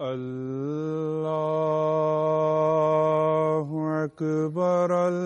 الله أكبر الله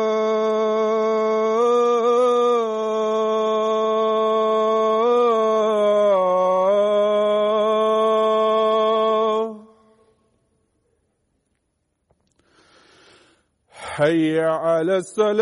حي على السلام.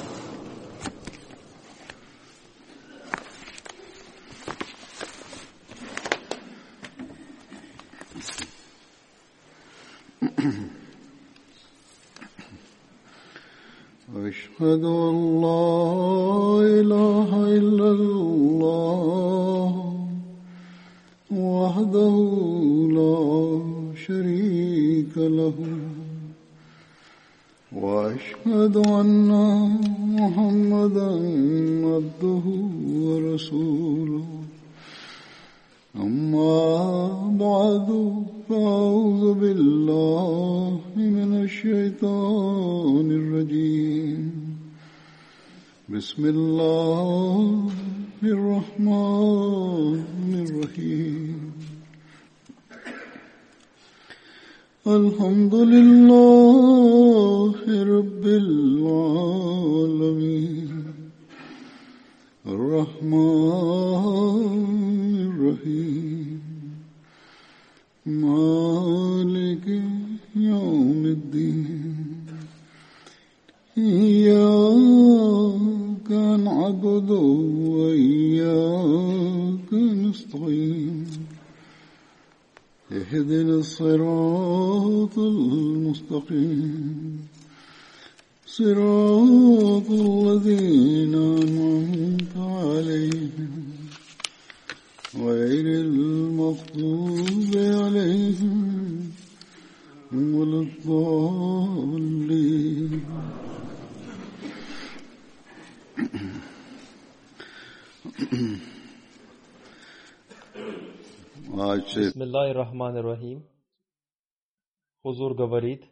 Говорит,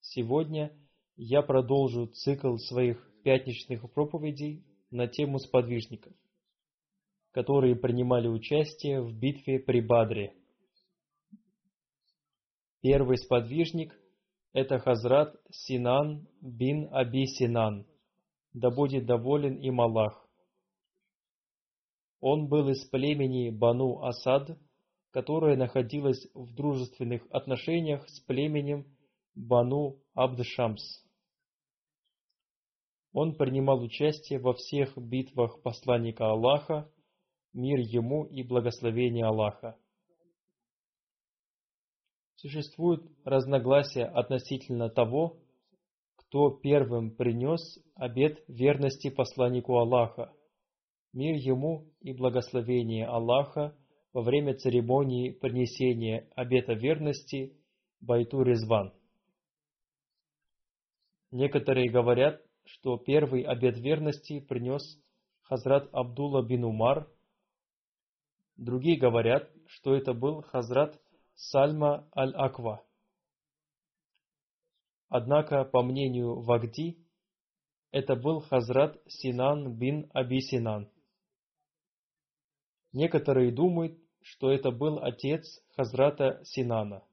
сегодня я продолжу цикл своих пятничных проповедей на тему сподвижников, которые принимали участие в битве при Бадре. Первый сподвижник – это Хазрат Синан бин Аби Синан, да будет доволен им Аллах. Он был из племени Бану Асад, которое находилось в дружественных отношениях с племенем Бану Абдшамс. Он принимал участие во всех битвах посланника Аллаха, мир ему и благословение Аллаха. Существует разногласия относительно того, кто первым принес обет верности посланнику Аллаха, мир ему и благословение Аллаха во время церемонии принесения обета верности Байту Резван. Некоторые говорят, что первый обет верности принес Хазрат Абдулла бин Умар. Другие говорят, что это был Хазрат Сальма аль-Аква. Однако, по мнению Вагди, это был Хазрат Синан бин Аби Синан. Некоторые думают, что это был отец Хазрата Синана.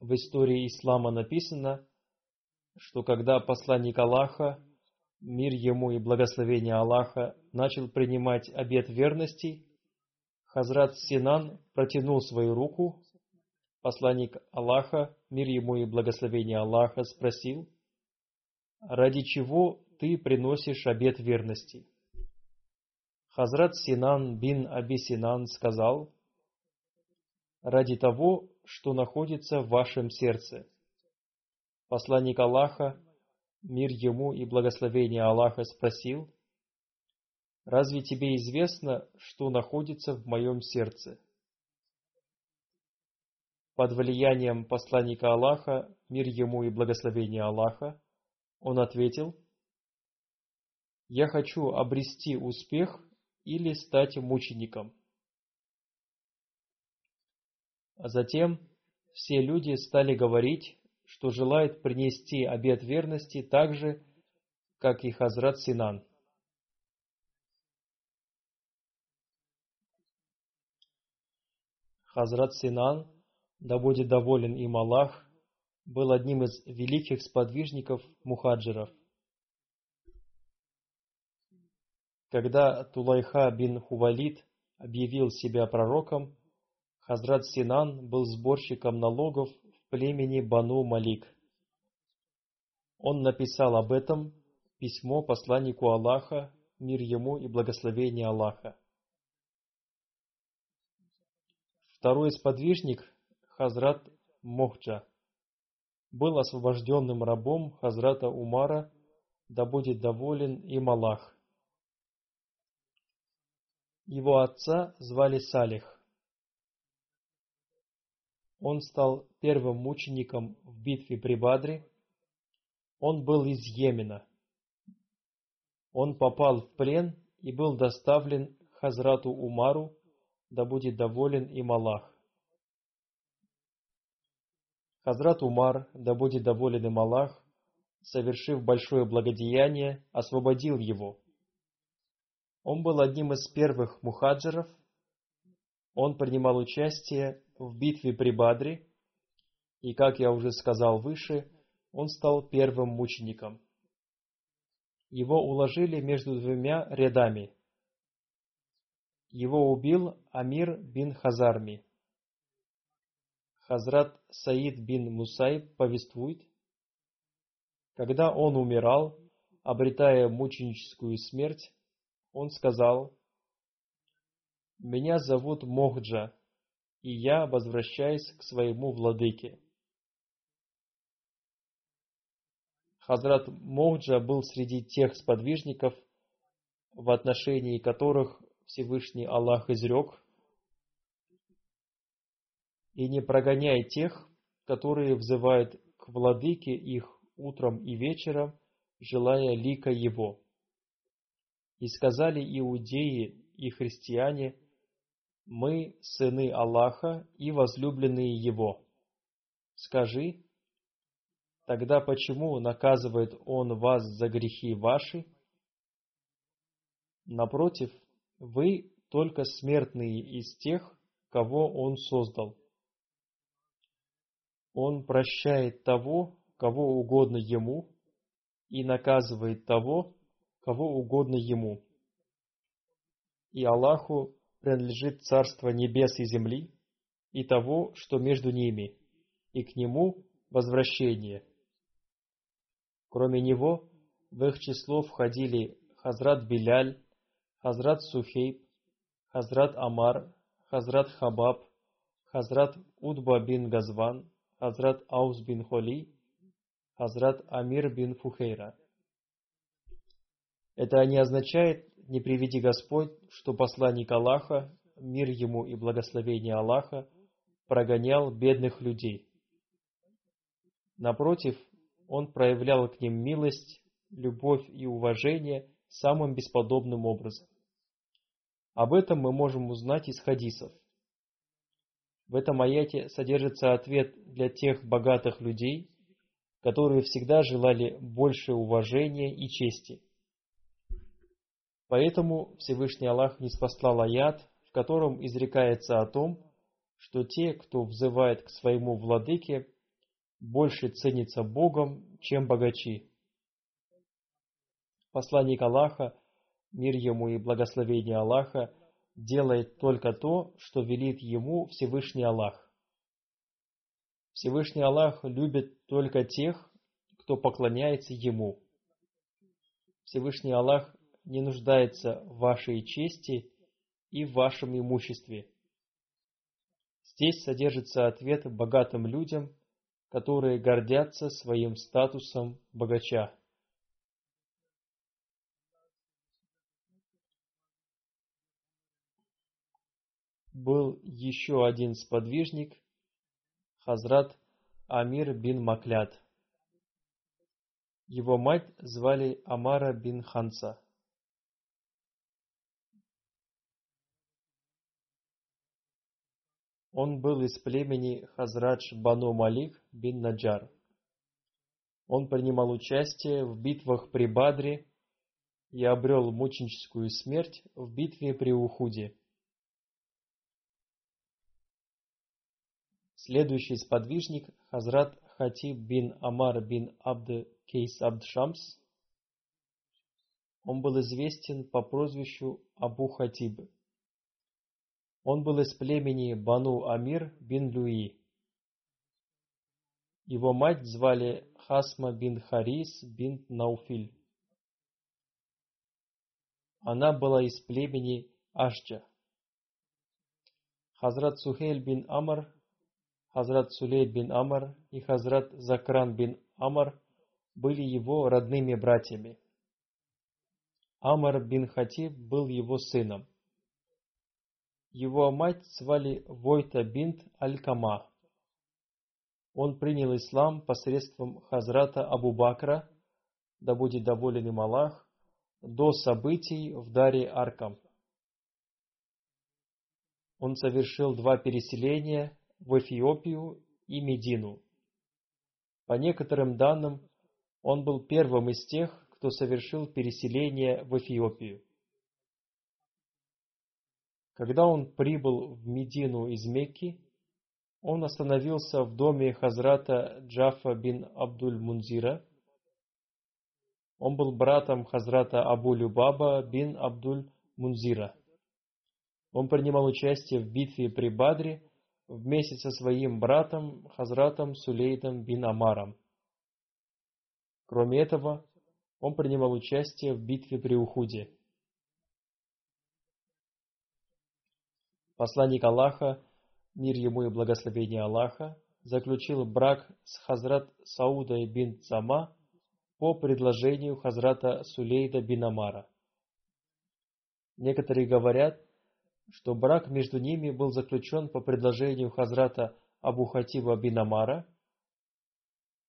В истории ислама написано, что когда посланник Аллаха, мир ему и благословение Аллаха, начал принимать обет верности, Хазрат Синан протянул свою руку, посланник Аллаха, мир ему и благословение Аллаха, спросил, «Ради чего ты приносишь обет верности?» Хазрат Синан бин Аби Синан сказал, «Ради того, что находится в вашем сердце». Посланник Аллаха, мир ему и благословение Аллаха, спросил, «Разве тебе известно, что находится в моем сердце?» Под влиянием посланника Аллаха, мир ему и благословение Аллаха, он ответил, «Я хочу обрести успех или стать мучеником». А затем все люди стали говорить, что желают принести обет верности так же, как и Хазрат Синан. Хазрат Синан, да будет доволен им Аллах, был одним из великих сподвижников мухаджиров. Когда Тулайха бин Хувалид объявил себя пророком, Хазрат Синан был сборщиком налогов в племени Бану Малик. Он написал об этом письмо посланнику Аллаха, мир ему и благословение Аллаха. Второй сподвижник, Хазрат Мохджа, был освобожденным рабом Хазрата Умара, да будет доволен им Аллах. Его отца звали Салих. Он стал первым мучеником в битве при Бадре. Он был из Йемена. Он попал в плен и был доставлен Хазрату Умару, да будет доволен им Аллах. Хазрат Умар, да будет доволен им Аллах, совершив большое благодеяние, освободил его. Он был одним из первых мухаджиров. Он принимал участие в битве при Бадре, и, как я уже сказал выше, он стал первым мучеником. Его уложили между двумя рядами. Его убил Амир бин Хазарми. Хазрат Саид бин Мусайб повествует, Когда он умирал, обретая мученическую смерть, он сказал, «Меня зовут Мохджа, и я возвращаюсь к своему владыке». Хазрат Мохджа был среди тех сподвижников, в отношении которых Всевышний Аллах изрек, «И не прогоняй тех, которые взывают к владыке их утром и вечером, желая лика его». И сказали иудеи и христиане, «Мы сыны Аллаха и возлюбленные Его». Скажи, тогда почему наказывает Он вас за грехи ваши? Напротив, вы только смертные из тех, кого Он создал. Он прощает того, кого угодно Ему, и наказывает того, кого угодно Ему. И Аллаху принадлежит царство небес и земли, и того, что между ними, и к Нему возвращение. Кроме Него, в их число входили Хазрат Биляль, Хазрат Сухейб, Хазрат Амар, Хазрат Хабаб, Хазрат Удба бин Газван, Хазрат Аус бин Холи, Хазрат Амир бин Фухейра. Это не означает, не приведи Господь, что посланник Аллаха, мир ему и благословение Аллаха, прогонял бедных людей. Напротив, он проявлял к ним милость, любовь и уважение самым бесподобным образом. Об этом мы можем узнать из хадисов. В этом аяте содержится ответ для тех богатых людей, которые всегда желали больше уважения и чести – Поэтому Всевышний Аллах не спаслал аят, в котором изрекается о том, что те, кто взывает к своему владыке, больше ценятся Богом, чем богачи. Посланник Аллаха, мир ему и благословение Аллаха, делает только то, что велит ему Всевышний Аллах. Всевышний Аллах любит только тех, кто поклоняется Ему. Всевышний Аллах не нуждается в вашей чести и в вашем имуществе. Здесь содержится ответ богатым людям, которые гордятся своим статусом богача. Был еще один сподвижник, Хазрат Амир бин Маклят. Его мать звали Амара бин Ханса. Он был из племени Хазрадж Бану Малик бин Наджар. Он принимал участие в битвах при Бадре и обрел мученическую смерть в битве при Ухуде. Следующий сподвижник Хазрат Хатиб бин Амар бин Абд Кейс Абд Шамс. Он был известен по прозвищу Абу Хатиб. Он был из племени Бану Амир бин Люи. Его мать звали Хасма бин Харис бин Науфиль. Она была из племени Ашджа. Хазрат Сухейль бин Амар, Хазрат Сулейд бин Амар и Хазрат Закран бин Амар были его родными братьями. Амар бин Хатиб был его сыном. Его мать звали Войта бинт Аль-Кама. Он принял ислам посредством Хазрата Абу Бакра, да будет доволен им Аллах, до событий в Даре Аркам. Он совершил два переселения в Эфиопию и Медину. По некоторым данным, он был первым из тех, кто совершил переселение в Эфиопию. Когда он прибыл в Медину из Мекки, он остановился в доме Хазрата Джафа бин Абдуль-Мунзира. Он был братом Хазрата Абу Любаба бин Абдуль-Мунзира. Он принимал участие в битве при Бадре вместе со своим братом Хазратом Сулейдом бин Амаром. Кроме этого, он принимал участие в битве при Ухуде. Посланник Аллаха, мир ему и благословение Аллаха, заключил брак с Хазрат Саудой бин Цама по предложению Хазрата Сулейда бин Амара. Некоторые говорят, что брак между ними был заключен по предложению Хазрата Абу Хатиба бин Амара.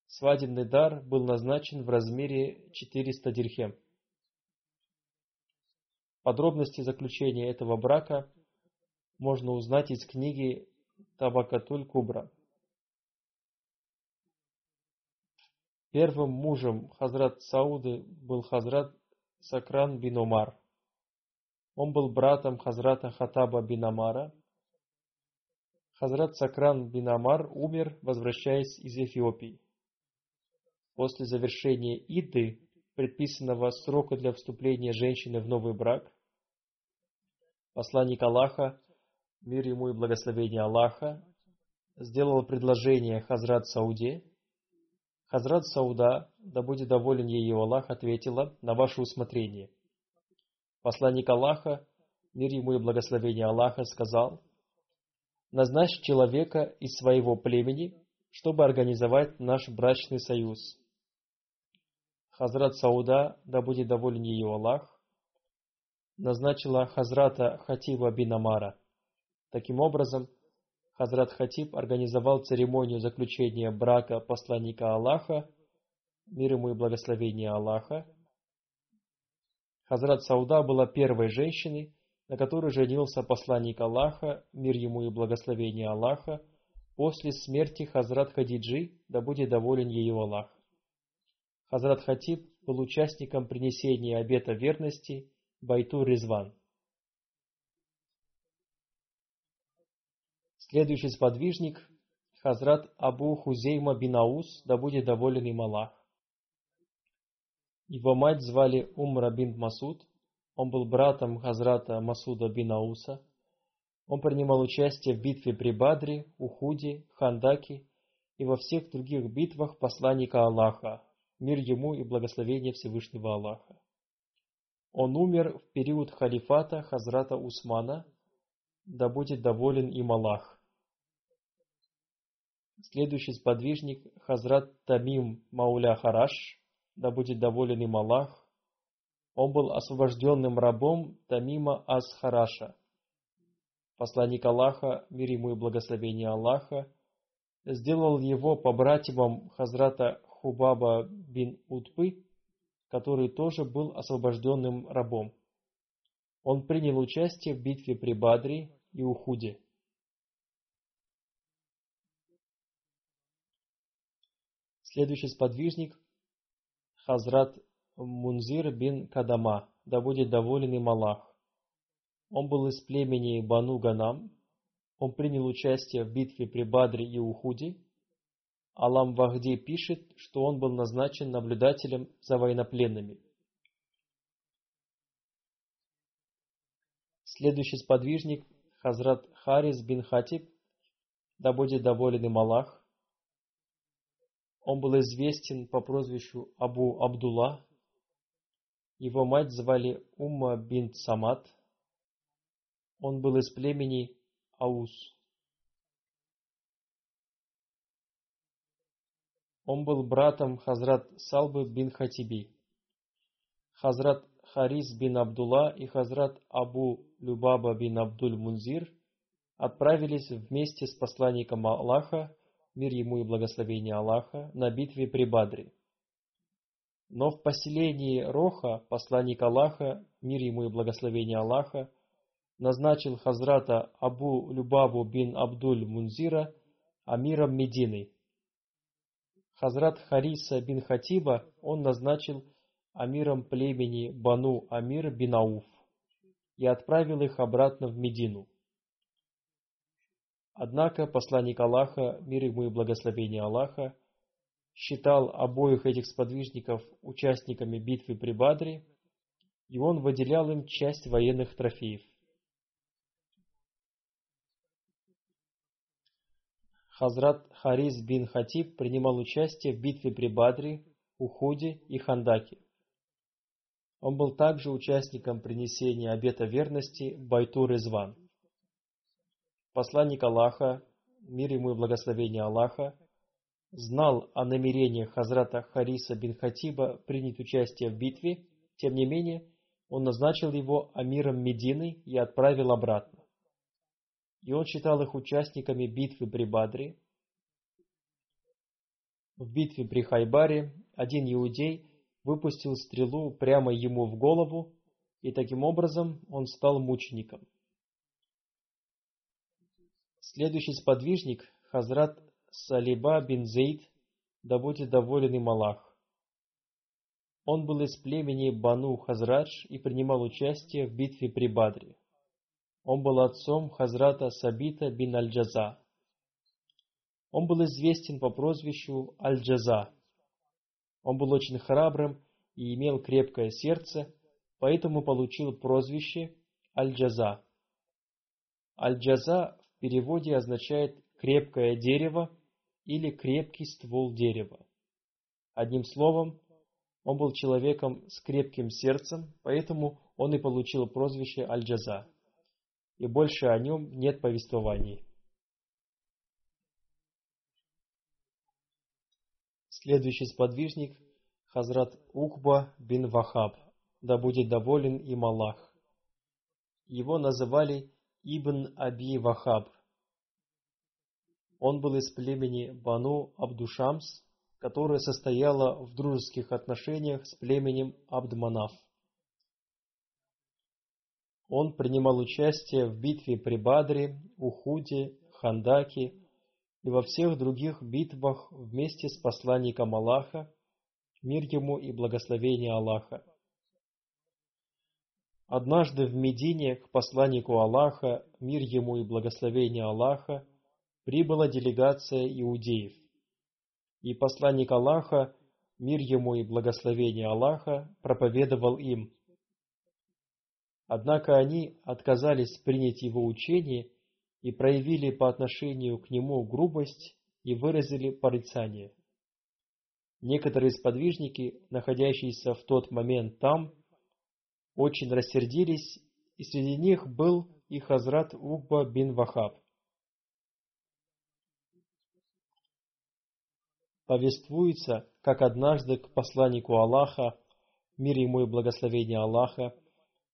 Свадебный дар был назначен в размере 400 дирхем. Подробности заключения этого брака можно узнать из книги Табакатуль Кубра. Первым мужем Хазрат Сауды был Хазрат Сакран бин Умар. Он был братом Хазрата Хатаба бин Амара. Хазрат Сакран бин Амар умер, возвращаясь из Эфиопии. После завершения Иды, предписанного срока для вступления женщины в новый брак, посланник Аллаха мир ему и благословение Аллаха, сделал предложение Хазрат Сауде. Хазрат Сауда, да будет доволен ею Аллах, ответила на ваше усмотрение. Посланник Аллаха, мир ему и благословение Аллаха, сказал, назначь человека из своего племени, чтобы организовать наш брачный союз. Хазрат Сауда, да будет доволен ею Аллах, назначила Хазрата Хатиба бин Амара – Таким образом, Хазрат Хатиб организовал церемонию заключения брака посланника Аллаха, мир ему и благословение Аллаха. Хазрат Сауда была первой женщиной, на которой женился посланник Аллаха, мир ему и благословение Аллаха, после смерти Хазрат Хадиджи, да будет доволен ее Аллах. Хазрат Хатиб был участником принесения обета верности Байту Ризван. Следующий сподвижник – Хазрат Абу Хузейма бин Аус, да будет доволен им Аллах. Его мать звали Умра бин Масуд. Он был братом Хазрата Масуда бин Ауса. Он принимал участие в битве при Бадре, Ухуде, Хандаке и во всех других битвах посланника Аллаха, мир ему и благословение Всевышнего Аллаха. Он умер в период халифата Хазрата Усмана, да будет доволен им Аллах. Следующий сподвижник – Хазрат Тамим Мауля Хараш, да будет доволен им Аллах. Он был освобожденным рабом Тамима Ас-Хараша. Посланник Аллаха, мир ему и благословение Аллаха, сделал его по братьям Хазрата Хубаба бин Утпы, который тоже был освобожденным рабом. Он принял участие в битве при Бадре и Ухуде. Следующий сподвижник – Хазрат Мунзир бин Кадама, да будет доволен им Аллах. Он был из племени Бану Ганам. Он принял участие в битве при Бадре и Ухуде. Алам Вахди пишет, что он был назначен наблюдателем за военнопленными. Следующий сподвижник – Хазрат Харис бин Хатиб, да будет доволен им Аллах. Он был известен по прозвищу Абу Абдулла. Его мать звали Умма бин Самат. Он был из племени Аус. Он был братом Хазрат Салбы бин Хатиби. Хазрат Харис бин Абдулла и Хазрат Абу Любаба бин Абдуль Мунзир отправились вместе с посланником Аллаха мир ему и благословение Аллаха, на битве при Бадре. Но в поселении Роха посланник Аллаха, мир ему и благословение Аллаха, назначил Хазрата Абу Любабу бин Абдуль Мунзира амиром Медины. Хазрат Хариса бин Хатиба он назначил амиром племени Бану Амир бин Ауф и отправил их обратно в Медину. Однако посланник Аллаха, мир ему и благословение Аллаха, считал обоих этих сподвижников участниками битвы при Бадре, и он выделял им часть военных трофеев. Хазрат Харис бин Хатиб принимал участие в битве при Бадре, Ухуде и Хандаке. Он был также участником принесения обета верности Байтур Изван. Посланник Аллаха, мир ему и благословение Аллаха, знал о намерениях Хазрата Хариса бин Хатиба принять участие в битве, тем не менее, он назначил его амиром Медины и отправил обратно. И он считал их участниками битвы при Бадре. В битве при Хайбаре один иудей выпустил стрелу прямо ему в голову, и таким образом он стал мучеником. Следующий сподвижник – Хазрат Салиба бин Зейд, да будет доволен им Аллах. Он был из племени Бану Хазрадж и принимал участие в битве при Бадре. Он был отцом Хазрата Сабита бин Аль-Джаза. Он был известен по прозвищу Аль-Джаза. Он был очень храбрым и имел крепкое сердце, поэтому получил прозвище Аль-Джаза. Аль-Джаза переводе означает «крепкое дерево» или крепкий ствол дерева. Одним словом, он был человеком с крепким сердцем, поэтому он и получил прозвище Аль-Джаза. И больше о нем нет повествований. Следующий сподвижник – Хазрат Укба бин Вахаб, да будет доволен им Аллах. Его называли Ибн Аби Вахаб – он был из племени Бану Абдушамс, которое состояло в дружеских отношениях с племенем Абдманаф. Он принимал участие в битве при Бадре, Ухуде, Хандаке и во всех других битвах вместе с посланником Аллаха, мир ему и благословение Аллаха. Однажды в Медине к посланнику Аллаха, мир ему и благословение Аллаха, прибыла делегация иудеев. И посланник Аллаха, мир ему и благословение Аллаха, проповедовал им. Однако они отказались принять его учение и проявили по отношению к нему грубость и выразили порицание. Некоторые сподвижники, находящиеся в тот момент там, очень рассердились, и среди них был и Хазрат Угба бин Вахаб. повествуется, как однажды к посланнику Аллаха, мир ему и благословение Аллаха,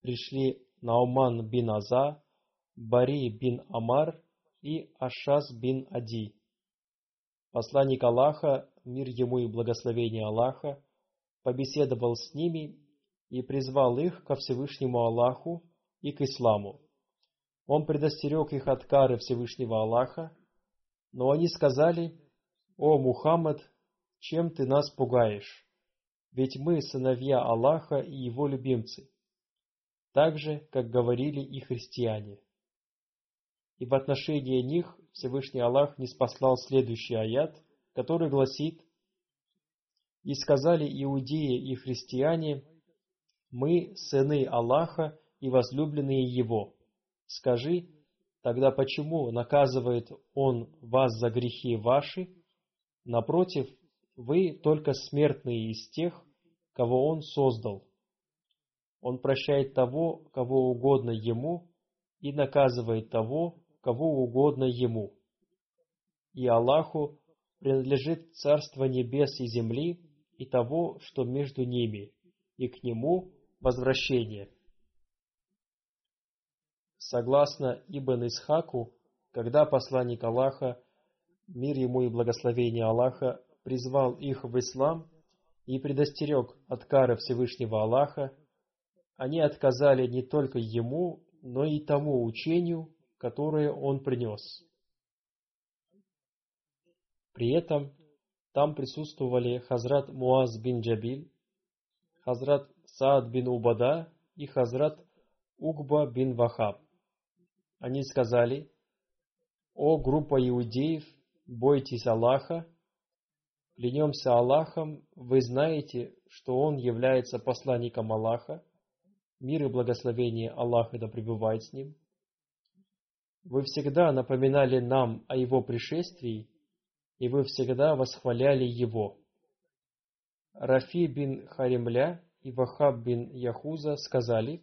пришли Науман бин Аза, Бари бин Амар и Ашаз бин Ади. Посланник Аллаха, мир ему и благословение Аллаха, побеседовал с ними и призвал их ко Всевышнему Аллаху и к исламу. Он предостерег их от кары Всевышнего Аллаха, но они сказали, «О, Мухаммад, чем ты нас пугаешь? Ведь мы сыновья Аллаха и Его любимцы, так же, как говорили и христиане». И в отношении них Всевышний Аллах не спаслал следующий аят, который гласит «И сказали иудеи и христиане, мы сыны Аллаха и возлюбленные Его. Скажи, тогда почему наказывает Он вас за грехи ваши, Напротив, вы только смертные из тех, кого Он создал. Он прощает того, кого угодно Ему, и наказывает того, кого угодно Ему. И Аллаху принадлежит Царство Небес и Земли и того, что между ними, и к Нему возвращение. Согласно Ибн Исхаку, когда посланник Аллаха мир ему и благословение Аллаха, призвал их в ислам и предостерег от кары Всевышнего Аллаха, они отказали не только ему, но и тому учению, которое он принес. При этом там присутствовали Хазрат Муаз бин Джабиль, Хазрат Саад бин Убада и Хазрат Угба бин Вахаб. Они сказали, «О группа иудеев, бойтесь Аллаха, клянемся Аллахом, вы знаете, что Он является посланником Аллаха, мир и благословение Аллаха да пребывает с Ним. Вы всегда напоминали нам о Его пришествии, и вы всегда восхваляли Его. Рафи бин Харимля и Вахаб бин Яхуза сказали,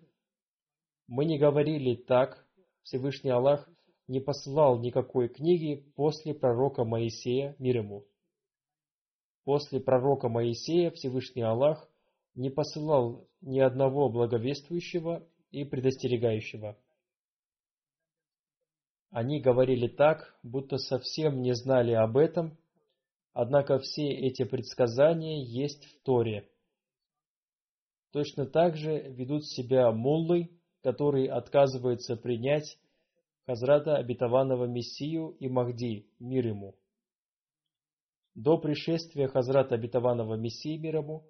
«Мы не говорили так, Всевышний Аллах не посылал никакой книги после пророка Моисея, мир ему. После пророка Моисея Всевышний Аллах не посылал ни одного благовествующего и предостерегающего. Они говорили так, будто совсем не знали об этом, однако все эти предсказания есть в Торе. Точно так же ведут себя муллы, которые отказываются принять Хазрата обетованного Мессию и Махди, мир ему. До пришествия Хазрата обетованного Мессии, мир ему,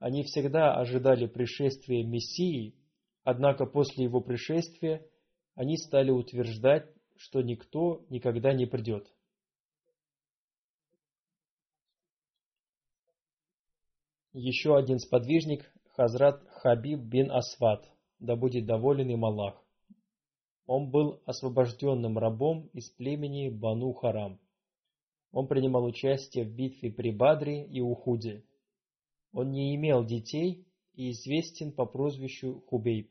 они всегда ожидали пришествия Мессии, однако после его пришествия они стали утверждать, что никто никогда не придет. Еще один сподвижник, Хазрат Хабиб бин Асват, да будет доволен им Аллах. Он был освобожденным рабом из племени Бану Харам. Он принимал участие в битве при Бадре и Ухуде. Он не имел детей и известен по прозвищу Хубейб.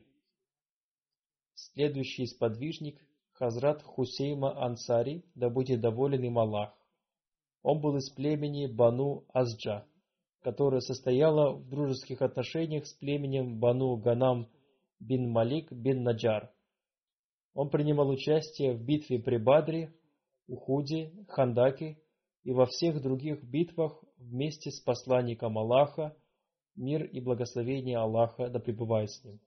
Следующий сподвижник – Хазрат Хусейма Ансари, да будет доволен им Аллах. Он был из племени Бану Азджа, которое состояло в дружеских отношениях с племенем Бану Ганам бин Малик бин Наджар. Он принимал участие в битве при Бадре, Ухуде, Хандаке и во всех других битвах вместе с посланником Аллаха, мир и благословение Аллаха да пребывает с ним.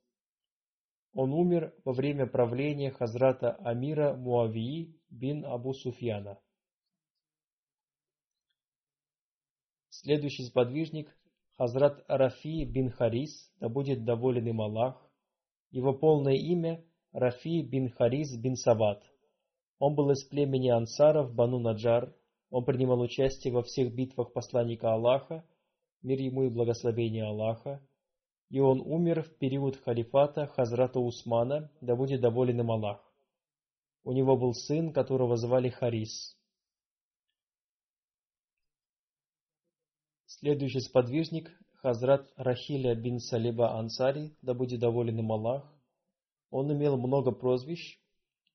Он умер во время правления Хазрата Амира Муавии бин Абу Суфьяна. Следующий сподвижник – Хазрат Рафи бин Харис, да будет доволен им Аллах. Его полное имя Рафи бин Харис бин Сават. Он был из племени ансаров Бану Наджар. Он принимал участие во всех битвах посланника Аллаха, мир ему и благословение Аллаха. И он умер в период халифата Хазрата Усмана, да будет доволен им Аллах. У него был сын, которого звали Харис. Следующий сподвижник – Хазрат Рахиля бин Салиба Ансари, да будет доволен им Аллах. Он имел много прозвищ.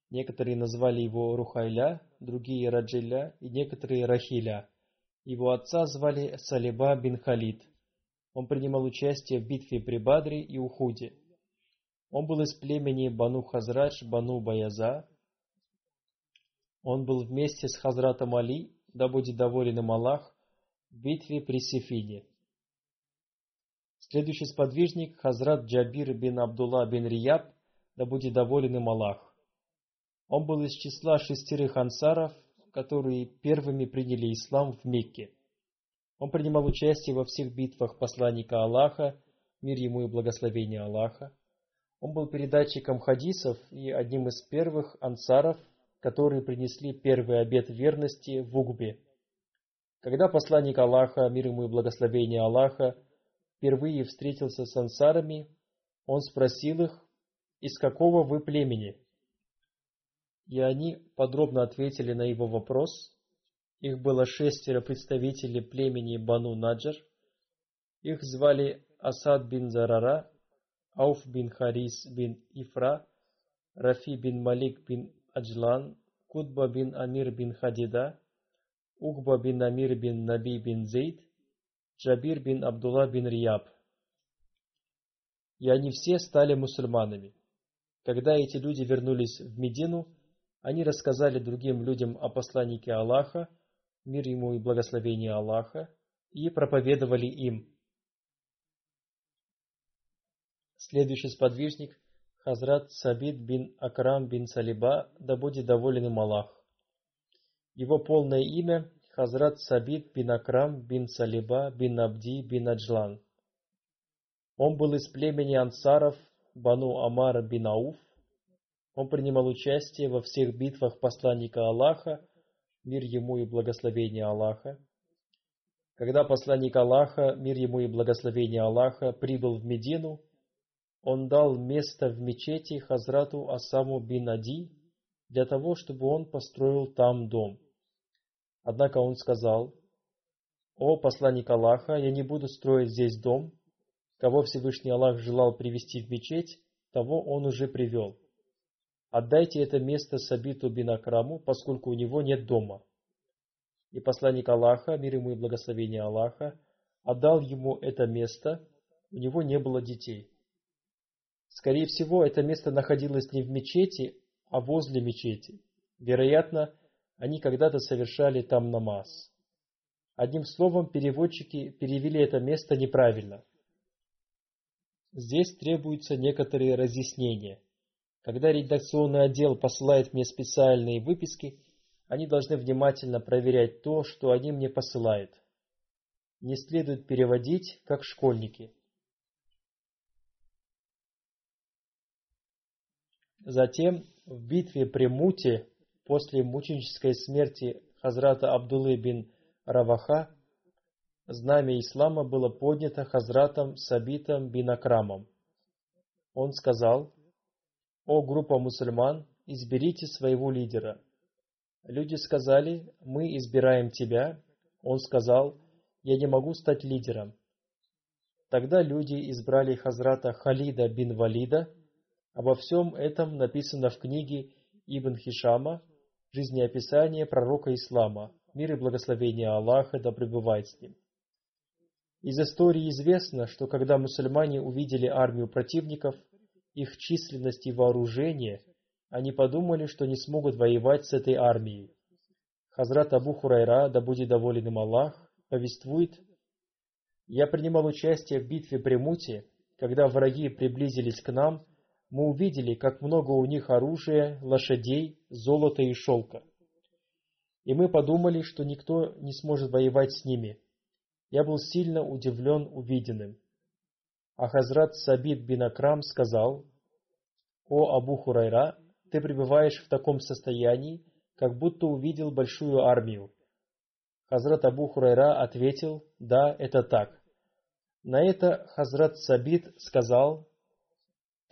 Некоторые назвали его Рухайля, другие Раджиля и некоторые Рахиля. Его отца звали Салиба бин Халид. Он принимал участие в битве при Бадре и Ухуде. Он был из племени Бану Хазрадж Бану Баяза. Он был вместе с Хазратом Али, да будет доволен им Аллах, битве при Сифине. Следующий сподвижник – Хазрат Джабир бин Абдулла бин Рияб, да будет доволен им Аллах. Он был из числа шестерых ансаров, которые первыми приняли ислам в Мекке. Он принимал участие во всех битвах посланника Аллаха, мир ему и благословение Аллаха. Он был передатчиком хадисов и одним из первых ансаров, которые принесли первый обет верности в Угбе. Когда посланник Аллаха, мир ему и благословение Аллаха, впервые встретился с ансарами, он спросил их, из какого вы племени? И они подробно ответили на его вопрос. Их было шестеро представителей племени Бану Наджар. Их звали Асад бин Зарара, Ауф бин Харис бин Ифра, Рафи бин Малик бин Аджлан, Кутба бин Амир бин Хадида, Ухба бин Амир бин Наби бин Зейд, Джабир бин Абдулла бин Рияб. И они все стали мусульманами. Когда эти люди вернулись в Медину, они рассказали другим людям о посланнике Аллаха, мир ему и благословение Аллаха, и проповедовали им. Следующий сподвижник – Хазрат Сабид бин Акрам бин Салиба, да будет доволен им Аллах. Его полное имя – Хазрат Сабид бин Акрам бин Салиба бин Абди бин Аджлан. Он был из племени ансаров Бану Амар бин Ауф. Он принимал участие во всех битвах посланника Аллаха, мир ему и благословение Аллаха. Когда посланник Аллаха, мир ему и благословение Аллаха, прибыл в Медину, он дал место в мечети Хазрату Асаму бин Ади для того, чтобы он построил там дом. Однако он сказал, «О посланник Аллаха, я не буду строить здесь дом. Кого Всевышний Аллах желал привести в мечеть, того он уже привел. Отдайте это место Сабиту бин Акраму, поскольку у него нет дома». И посланник Аллаха, мир ему и благословение Аллаха, отдал ему это место, у него не было детей. Скорее всего, это место находилось не в мечети, а возле мечети. Вероятно, они когда-то совершали там намаз. Одним словом, переводчики перевели это место неправильно. Здесь требуются некоторые разъяснения. Когда редакционный отдел посылает мне специальные выписки, они должны внимательно проверять то, что они мне посылают. Не следует переводить, как школьники. Затем в битве при Муте после мученической смерти Хазрата Абдуллы бин Раваха знамя ислама было поднято Хазратом Сабитом бин Акрамом. Он сказал, «О группа мусульман, изберите своего лидера». Люди сказали, «Мы избираем тебя». Он сказал, «Я не могу стать лидером». Тогда люди избрали Хазрата Халида бин Валида – Обо всем этом написано в книге Ибн Хишама «Жизнеописание пророка Ислама. Мир и благословение Аллаха да пребывает с ним». Из истории известно, что когда мусульмане увидели армию противников, их численность и вооружение, они подумали, что не смогут воевать с этой армией. Хазрат Абу Хурайра, да будет доволен им Аллах, повествует, «Я принимал участие в битве при Муте, когда враги приблизились к нам мы увидели, как много у них оружия, лошадей, золота и шелка. И мы подумали, что никто не сможет воевать с ними. Я был сильно удивлен увиденным. А Хазрат Сабид бин Акрам сказал, «О Абу Хурайра, ты пребываешь в таком состоянии, как будто увидел большую армию». Хазрат Абу Хурайра ответил, «Да, это так». На это Хазрат Сабид сказал,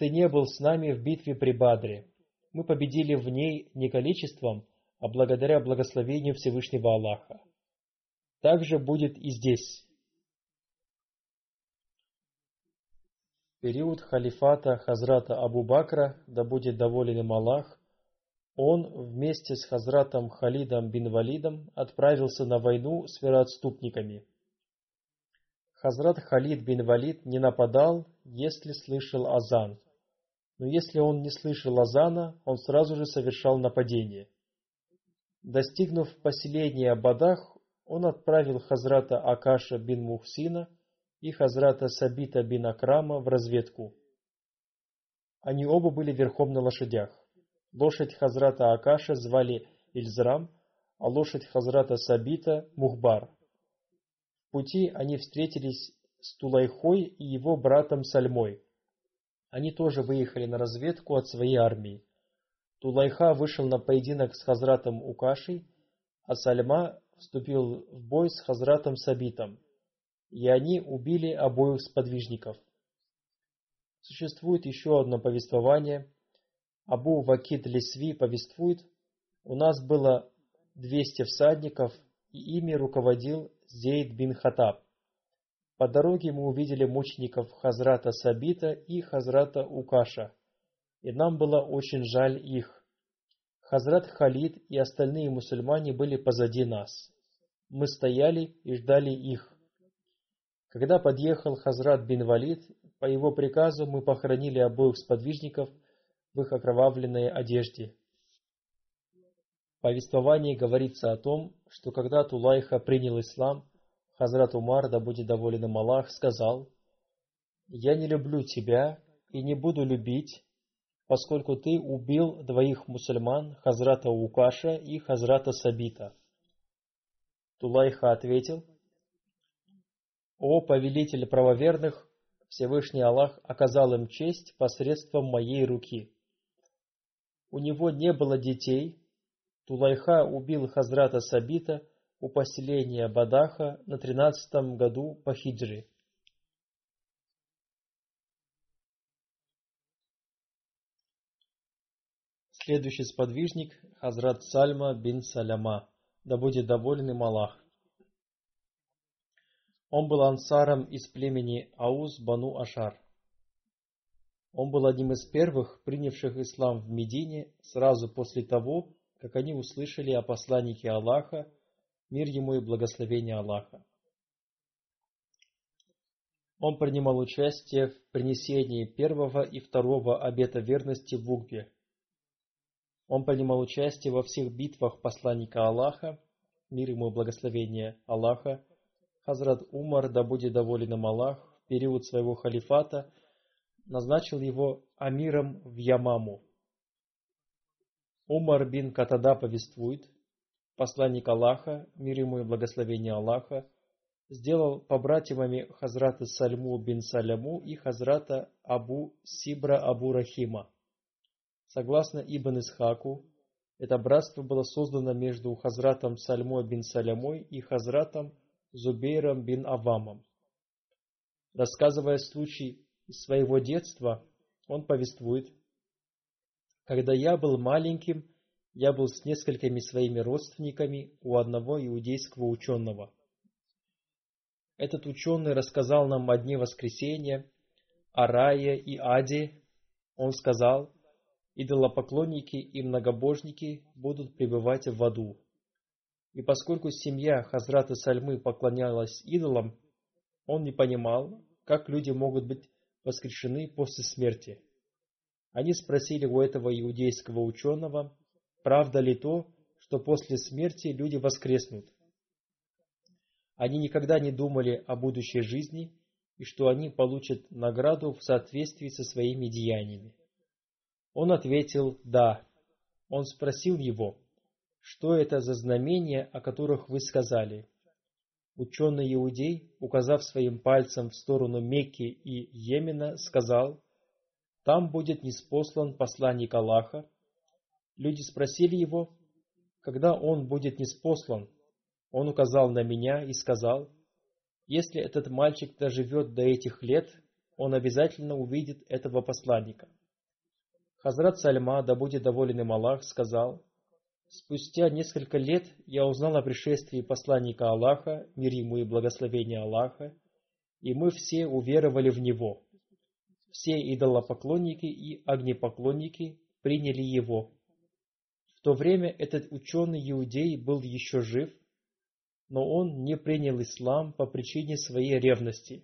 ты не был с нами в битве при Бадре. Мы победили в ней не количеством, а благодаря благословению Всевышнего Аллаха. Так же будет и здесь. период халифата Хазрата Абу Бакра, да будет доволен им Аллах, он вместе с Хазратом Халидом бин Валидом отправился на войну с вероотступниками. Хазрат Халид бин Валид не нападал, если слышал азан – но если он не слышал азана, он сразу же совершал нападение. Достигнув поселения Бадах, он отправил Хазрата Акаша бин Мухсина и Хазрата Сабита бин Акрама в разведку. Они оба были верхом на лошадях. Лошадь Хазрата Акаша звали Ильзрам, а лошадь Хазрата Сабита – Мухбар. В пути они встретились с Тулайхой и его братом Сальмой – они тоже выехали на разведку от своей армии. Тулайха вышел на поединок с Хазратом Укашей, а Сальма вступил в бой с Хазратом Сабитом, и они убили обоих сподвижников. Существует еще одно повествование. Абу Вакид Лесви повествует, у нас было 200 всадников, и ими руководил Зейд бин Хатаб. По дороге мы увидели мучеников Хазрата Сабита и Хазрата Укаша, и нам было очень жаль их. Хазрат Халид и остальные мусульмане были позади нас. Мы стояли и ждали их. Когда подъехал Хазрат бин Валид, по его приказу мы похоронили обоих сподвижников в их окровавленной одежде. В повествовании говорится о том, что когда Тулайха принял ислам, Хазрат Умар, да будет доволен им Аллах, сказал, «Я не люблю тебя и не буду любить, поскольку ты убил двоих мусульман, Хазрата Укаша и Хазрата Сабита». Тулайха ответил, «О повелитель правоверных, Всевышний Аллах оказал им честь посредством моей руки. У него не было детей, Тулайха убил Хазрата Сабита у поселения Бадаха на тринадцатом году по хиджри. Следующий сподвижник – Хазрат Сальма бин Саляма, да будет доволен им Аллах. Он был ансаром из племени Ауз Бану Ашар. Он был одним из первых, принявших ислам в Медине сразу после того, как они услышали о посланнике Аллаха, мир ему и благословение Аллаха. Он принимал участие в принесении первого и второго обета верности в Угбе. Он принимал участие во всех битвах посланника Аллаха, мир ему и благословение Аллаха, Хазрат Умар, да будет доволен им Аллах, в период своего халифата назначил его амиром в Ямаму. Умар бин Катада повествует, посланник Аллаха, мир ему и благословение Аллаха, сделал побратимами Хазрата Сальму бин Саляму и Хазрата Абу Сибра Абу Рахима. Согласно Ибн Исхаку, это братство было создано между Хазратом Сальмо бин Салямой и Хазратом Зубейром бин Авамом. Рассказывая случай из своего детства, он повествует, «Когда я был маленьким, я был с несколькими своими родственниками у одного иудейского ученого. Этот ученый рассказал нам о дне воскресения, о рае и аде. Он сказал, идолопоклонники и многобожники будут пребывать в аду. И поскольку семья Хазрата Сальмы поклонялась идолам, он не понимал, как люди могут быть воскрешены после смерти. Они спросили у этого иудейского ученого, правда ли то, что после смерти люди воскреснут. Они никогда не думали о будущей жизни и что они получат награду в соответствии со своими деяниями. Он ответил «да». Он спросил его, что это за знамения, о которых вы сказали? Ученый иудей, указав своим пальцем в сторону Мекки и Йемена, сказал, «Там будет неспослан посланник Аллаха». Люди спросили его, когда он будет неспослан. Он указал на меня и сказал, «Если этот мальчик доживет до этих лет, он обязательно увидит этого посланника». Хазрат Сальма, да будет доволен им Аллах, сказал, Спустя несколько лет я узнал о пришествии посланника Аллаха, мир ему и благословение Аллаха, и мы все уверовали в него. Все идолопоклонники и огнепоклонники приняли его. В то время этот ученый иудей был еще жив, но он не принял ислам по причине своей ревности.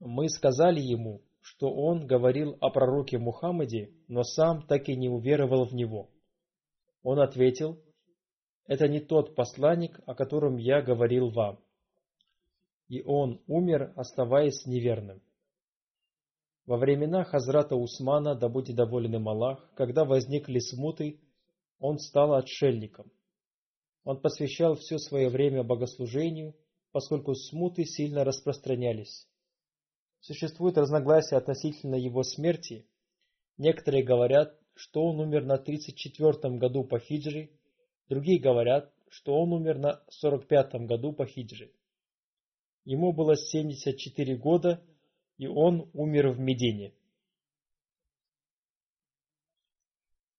Мы сказали ему, что он говорил о пророке Мухаммаде, но сам так и не уверовал в него. Он ответил, «Это не тот посланник, о котором я говорил вам». И он умер, оставаясь неверным. Во времена Хазрата Усмана, да будет доволен им Аллах, когда возникли смуты, он стал отшельником. Он посвящал все свое время богослужению, поскольку смуты сильно распространялись. Существует разногласие относительно его смерти. Некоторые говорят, что он умер на 34 году по хиджре, другие говорят, что он умер на 45 году по хиджре. Ему было 74 года, и он умер в Медине.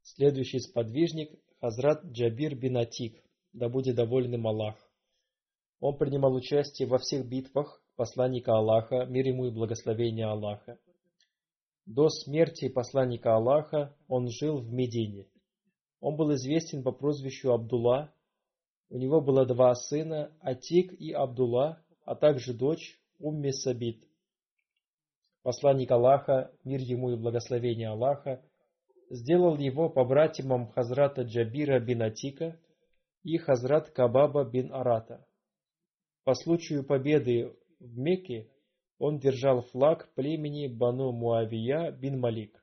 Следующий сподвижник – Хазрат Джабир бин Атик, да будет доволен им Аллах. Он принимал участие во всех битвах посланника Аллаха, мир ему и благословение Аллаха. До смерти посланника Аллаха он жил в Медине. Он был известен по прозвищу Абдулла. У него было два сына, Атик и Абдулла, а также дочь Умми Сабит. Посланник Аллаха, мир ему и благословение Аллаха, сделал его побратимом Хазрата Джабира бин Атика и Хазрат Кабаба бин Арата. По случаю победы в Мекке он держал флаг племени Бану Муавия бин Малик.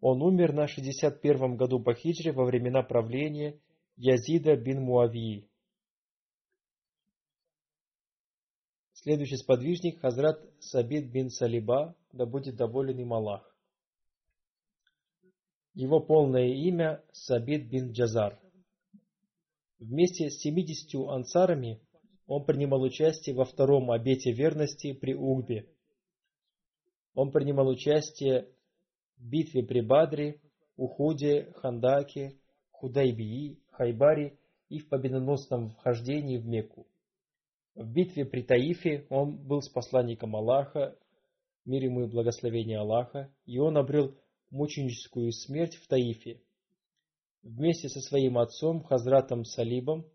Он умер на 61 году по хиджре во времена правления Язида бин Муавии. Следующий сподвижник Хазрат Сабид бин Салиба, да будет доволен им Аллах. Его полное имя Сабид бин Джазар. Вместе с 70 ансарами он принимал участие во втором обете верности при Угбе. Он принимал участие в битве при Бадре, Ухуде, Хандаке, Худайбии, Хайбаре и в победоносном вхождении в Мекку. В битве при Таифе он был с посланником Аллаха, мир ему и благословение Аллаха, и он обрел мученическую смерть в Таифе. Вместе со своим отцом Хазратом Салибом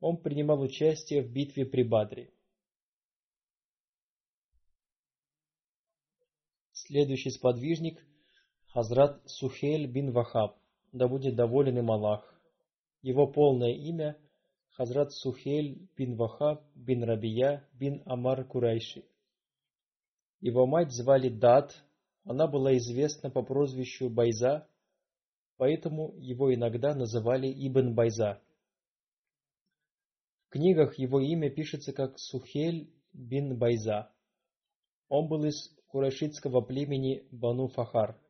он принимал участие в битве при Бадре. Следующий сподвижник – Хазрат Сухель бин Вахаб, да будет доволен им Аллах. Его полное имя – Хазрат Сухель бин Вахаб бин Рабия бин Амар Курайши. Его мать звали Дат, она была известна по прозвищу Байза, поэтому его иногда называли Ибн Байза. В книгах его имя пишется как Сухель бин Байза. Он был из курайшитского племени Бану Фахар.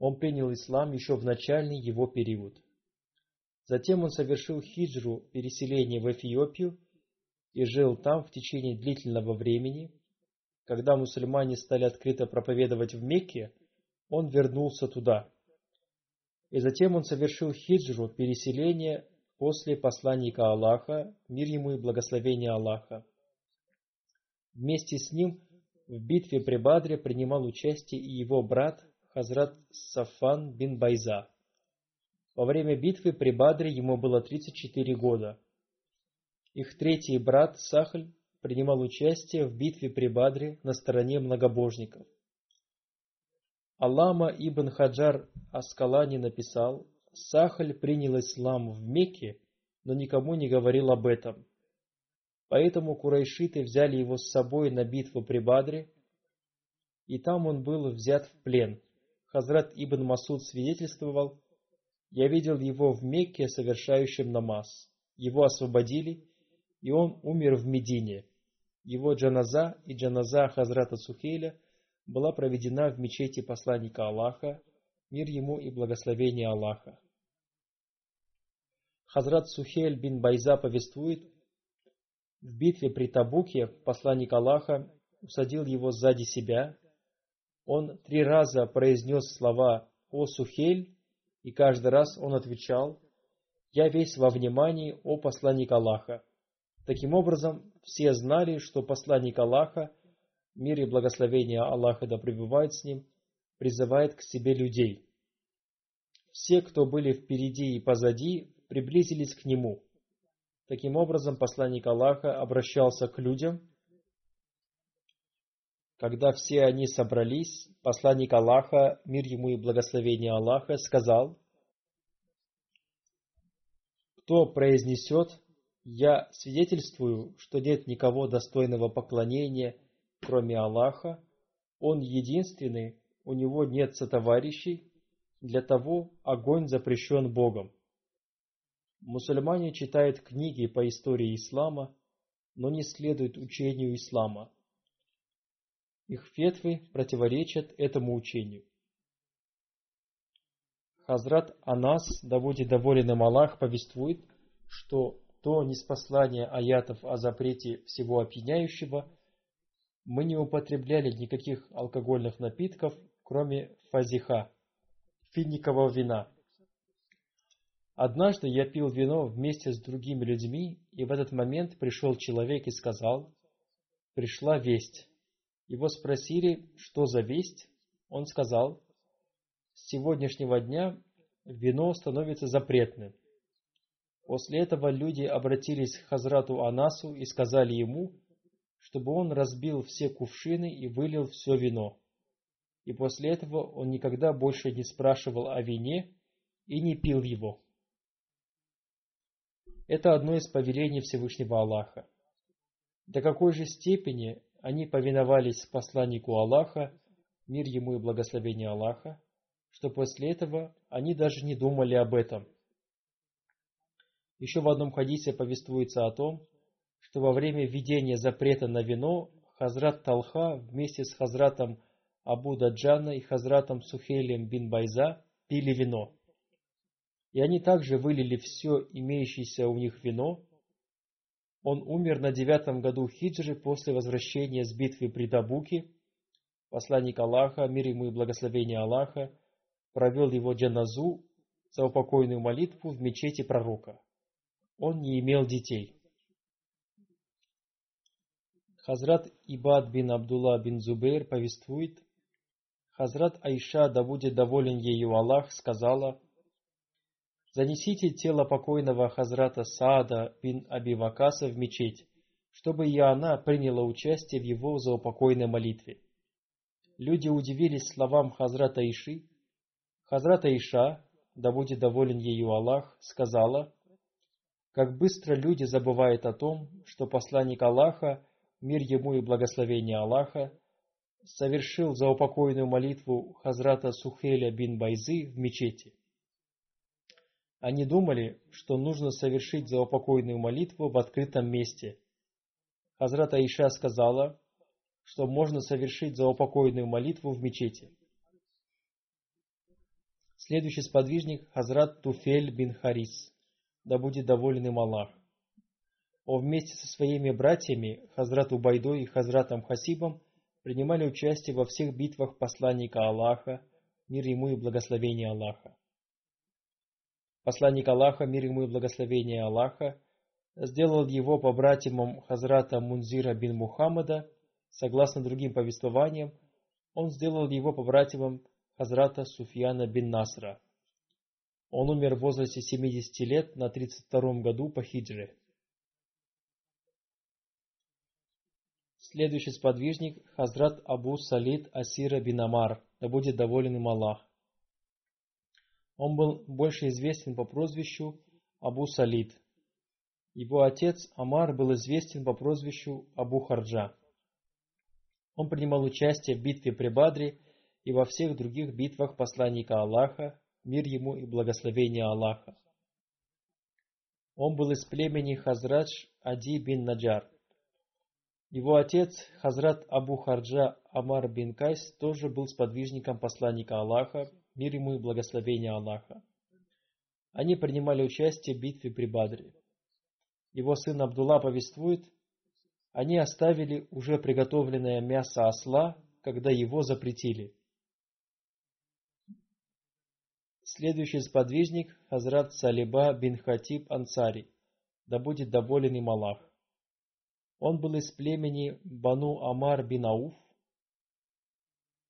Он принял ислам еще в начальный его период. Затем он совершил хиджру, переселение в Эфиопию, и жил там в течение длительного времени. Когда мусульмане стали открыто проповедовать в Мекке, он вернулся туда. И затем он совершил хиджру, переселение после посланника Аллаха, мир ему и благословение Аллаха. Вместе с ним в битве при Бадре принимал участие и его брат Хазрат Сафан бин Байза. Во время битвы при Бадре ему было 34 года. Их третий брат Сахль принимал участие в битве при Бадре на стороне многобожников. Аллама ибн Хаджар Аскалани написал, Сахаль принял ислам в Мекке, но никому не говорил об этом. Поэтому курайшиты взяли его с собой на битву при Бадре, и там он был взят в плен. Хазрат Ибн Масуд свидетельствовал, «Я видел его в Мекке, совершающим намаз. Его освободили, и он умер в Медине. Его джаназа и джаназа Хазрата Сухейля была проведена в мечети посланника Аллаха, мир ему и благословение Аллаха. Хазрат Сухель бин Байза повествует, в битве при Табуке посланник Аллаха усадил его сзади себя. Он три раза произнес слова «О Сухель», и каждый раз он отвечал «Я весь во внимании, о посланник Аллаха». Таким образом, все знали, что посланник Аллаха, мир и благословение Аллаха да пребывает с ним, призывает к себе людей. Все, кто были впереди и позади, приблизились к нему – Таким образом, посланник Аллаха обращался к людям. Когда все они собрались, посланник Аллаха, мир ему и благословение Аллаха, сказал, кто произнесет, я свидетельствую, что нет никого достойного поклонения, кроме Аллаха, Он единственный, у Него нет сотоварищей, для того огонь запрещен Богом. Мусульмане читают книги по истории ислама, но не следуют учению ислама. Их фетвы противоречат этому учению. Хазрат Анас, да будет доволен им Аллах, повествует, что то неспослание аятов о запрете всего опьяняющего мы не употребляли никаких алкогольных напитков, кроме фазиха, финикового вина – Однажды я пил вино вместе с другими людьми, и в этот момент пришел человек и сказал, «Пришла весть». Его спросили, что за весть? Он сказал, «С сегодняшнего дня вино становится запретным». После этого люди обратились к Хазрату Анасу и сказали ему, чтобы он разбил все кувшины и вылил все вино. И после этого он никогда больше не спрашивал о вине и не пил его. Это одно из повелений Всевышнего Аллаха. До какой же степени они повиновались посланнику Аллаха, мир ему и благословение Аллаха, что после этого они даже не думали об этом. Еще в одном хадисе повествуется о том, что во время введения запрета на вино Хазрат Талха вместе с Хазратом Абу Даджана и Хазратом Сухейлем бин Байза пили вино. И они также вылили все имеющееся у них вино. Он умер на девятом году хиджры после возвращения с битвы при Табуке. Посланник Аллаха, мир ему и благословение Аллаха, провел его джаназу за упокойную молитву в мечети пророка. Он не имел детей. Хазрат Ибад бин Абдулла бин Зубейр повествует, Хазрат Айша, да будет доволен ею Аллах, сказала, «Занесите тело покойного Хазрата Саада бин Аби Вакаса в мечеть, чтобы и она приняла участие в его заупокойной молитве». Люди удивились словам Хазрата Иши. Хазрата Иша, да будет доволен ею Аллах, сказала, как быстро люди забывают о том, что посланник Аллаха, мир ему и благословение Аллаха, совершил заупокойную молитву Хазрата Сухеля бин Байзы в мечети. Они думали, что нужно совершить заупокойную молитву в открытом месте. Хазрат Аиша сказала, что можно совершить заупокойную молитву в мечети. Следующий сподвижник – Хазрат Туфель бин Харис, да будет доволен им Аллах. Он вместе со своими братьями, Хазрат Убайдой и Хазратом Хасибом, принимали участие во всех битвах посланника Аллаха, мир ему и благословение Аллаха. Посланник Аллаха, мир ему и благословение Аллаха, сделал его по братьям Хазрата Мунзира бин Мухаммада, согласно другим повествованиям, он сделал его по братьям Хазрата Суфьяна бин Насра. Он умер в возрасте 70 лет на 32 году по хиджре. Следующий сподвижник – Хазрат Абу Салид Асира бин Амар, да будет доволен им Аллах. Он был больше известен по прозвищу Абу Салид. Его отец Амар был известен по прозвищу Абу Харджа. Он принимал участие в битве при Бадре и во всех других битвах посланника Аллаха, мир ему и благословение Аллаха. Он был из племени Хазрадж Ади бин Наджар – его отец, Хазрат Абу Харджа Амар бин Кайс, тоже был сподвижником посланника Аллаха, мир ему и благословение Аллаха. Они принимали участие в битве при Бадре. Его сын Абдулла повествует, они оставили уже приготовленное мясо осла, когда его запретили. Следующий сподвижник – Хазрат Салиба бин Хатиб Ансари, да будет доволен им Аллах. Он был из племени Бану Амар бин Ауф.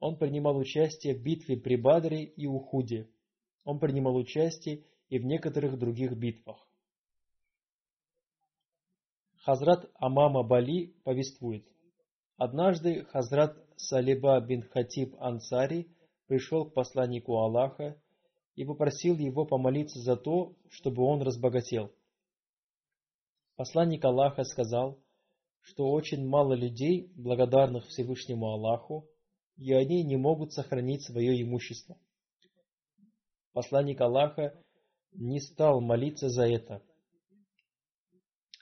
Он принимал участие в битве при Бадре и Ухуде. Он принимал участие и в некоторых других битвах. Хазрат Амама Бали повествует. Однажды Хазрат Салиба бин Хатиб Ансари пришел к посланнику Аллаха и попросил его помолиться за то, чтобы он разбогател. Посланник Аллаха сказал – что очень мало людей, благодарных Всевышнему Аллаху, и они не могут сохранить свое имущество. Посланник Аллаха не стал молиться за это.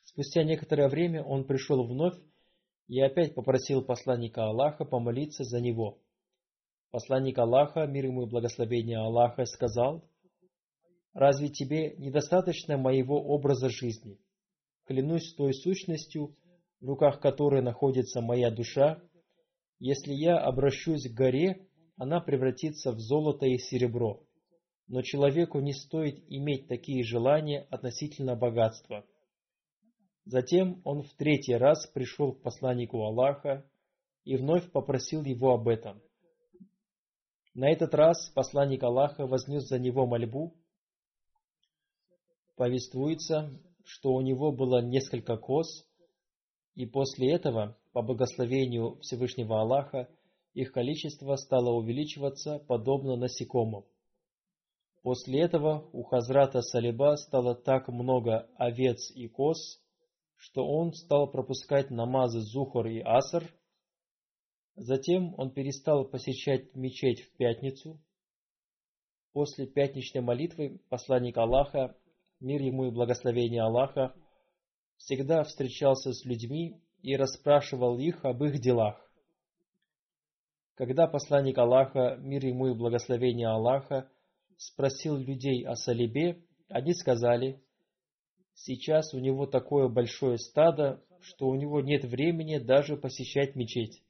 Спустя некоторое время он пришел вновь и опять попросил посланника Аллаха помолиться за него. Посланник Аллаха, мир ему и благословение Аллаха, сказал, «Разве тебе недостаточно моего образа жизни? Клянусь той сущностью, в руках которой находится моя душа, если я обращусь к горе, она превратится в золото и серебро. Но человеку не стоит иметь такие желания относительно богатства. Затем он в третий раз пришел к посланнику Аллаха и вновь попросил его об этом. На этот раз посланник Аллаха вознес за него мольбу. Повествуется, что у него было несколько коз, и после этого, по благословению Всевышнего Аллаха, их количество стало увеличиваться подобно насекомым. После этого у Хазрата Салиба стало так много овец и коз, что он стал пропускать намазы Зухар и Аср. Затем он перестал посещать мечеть в пятницу. После пятничной молитвы посланник Аллаха, мир ему и благословение Аллаха, всегда встречался с людьми и расспрашивал их об их делах. Когда посланник Аллаха, мир ему и благословение Аллаха, спросил людей о Салибе, они сказали, сейчас у него такое большое стадо, что у него нет времени даже посещать мечеть.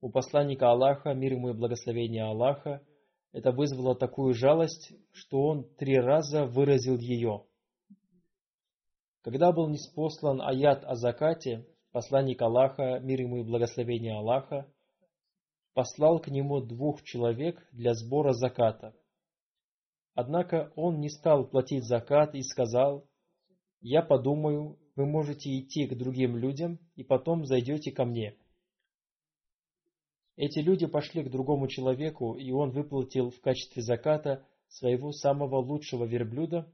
У посланника Аллаха, мир ему и благословение Аллаха, это вызвало такую жалость, что он три раза выразил ее – когда был неспослан аят о закате, посланник Аллаха, мир ему и благословение Аллаха, послал к нему двух человек для сбора заката. Однако он не стал платить закат и сказал, «Я подумаю, вы можете идти к другим людям и потом зайдете ко мне». Эти люди пошли к другому человеку, и он выплатил в качестве заката своего самого лучшего верблюда.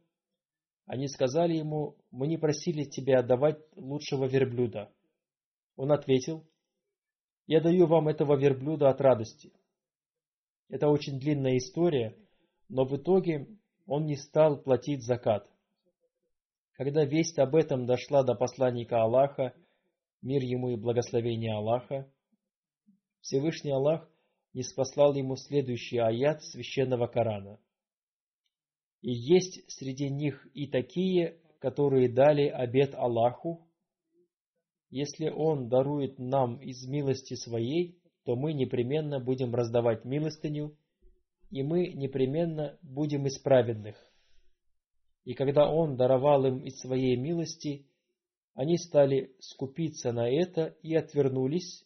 Они сказали ему, мы не просили тебя отдавать лучшего верблюда. Он ответил, я даю вам этого верблюда от радости. Это очень длинная история, но в итоге он не стал платить закат. Когда весть об этом дошла до посланника Аллаха, мир ему и благословение Аллаха, Всевышний Аллах не спаслал ему следующий аят священного Корана. И есть среди них и такие, которые дали обет Аллаху, если Он дарует нам из милости Своей, то мы непременно будем раздавать милостыню, и мы непременно будем из праведных. И когда Он даровал им из Своей милости, они стали скупиться на это и отвернулись,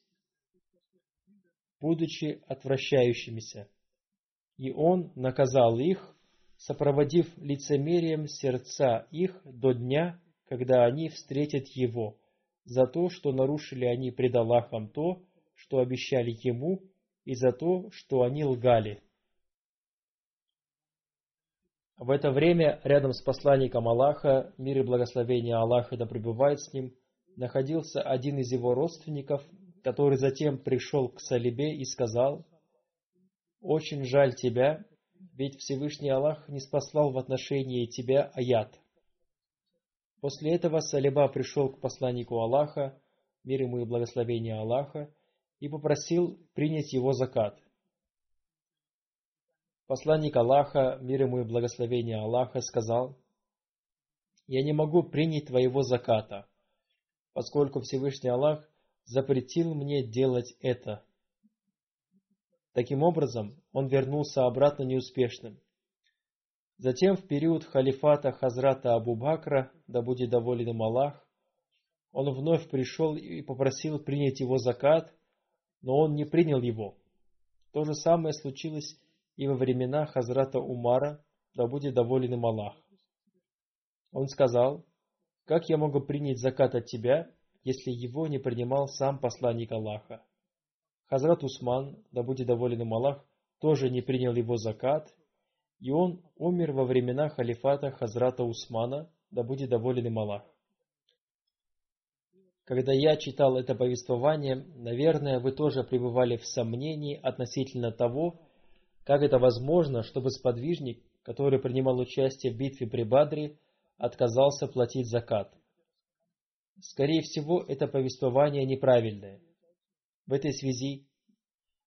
будучи отвращающимися. И Он наказал их, сопроводив лицемерием сердца их до дня, когда они встретят Его, за то, что нарушили они пред Аллахом то, что обещали Ему, и за то, что они лгали. В это время рядом с посланником Аллаха, мир и благословение Аллаха да пребывает с ним, находился один из его родственников, который затем пришел к Салибе и сказал, «Очень жаль тебя, ведь Всевышний Аллах не спаслал в отношении тебя аят». После этого Салиба пришел к посланнику Аллаха, мир ему и благословение Аллаха, и попросил принять его закат. Посланник Аллаха, мир ему и благословение Аллаха, сказал, «Я не могу принять твоего заката, поскольку Всевышний Аллах запретил мне делать это». Таким образом, он вернулся обратно неуспешным – Затем в период халифата Хазрата Абу Бакра, да будет доволен им Аллах, он вновь пришел и попросил принять его закат, но он не принял его. То же самое случилось и во времена Хазрата Умара, да будет доволен им Аллах. Он сказал, как я могу принять закат от тебя, если его не принимал сам посланник Аллаха? Хазрат Усман, да будет доволен им Аллах, тоже не принял его закат, и он умер во времена халифата Хазрата Усмана, да будет доволен им Аллах. Когда я читал это повествование, наверное, вы тоже пребывали в сомнении относительно того, как это возможно, чтобы сподвижник, который принимал участие в битве при Бадре, отказался платить закат. Скорее всего, это повествование неправильное. В этой связи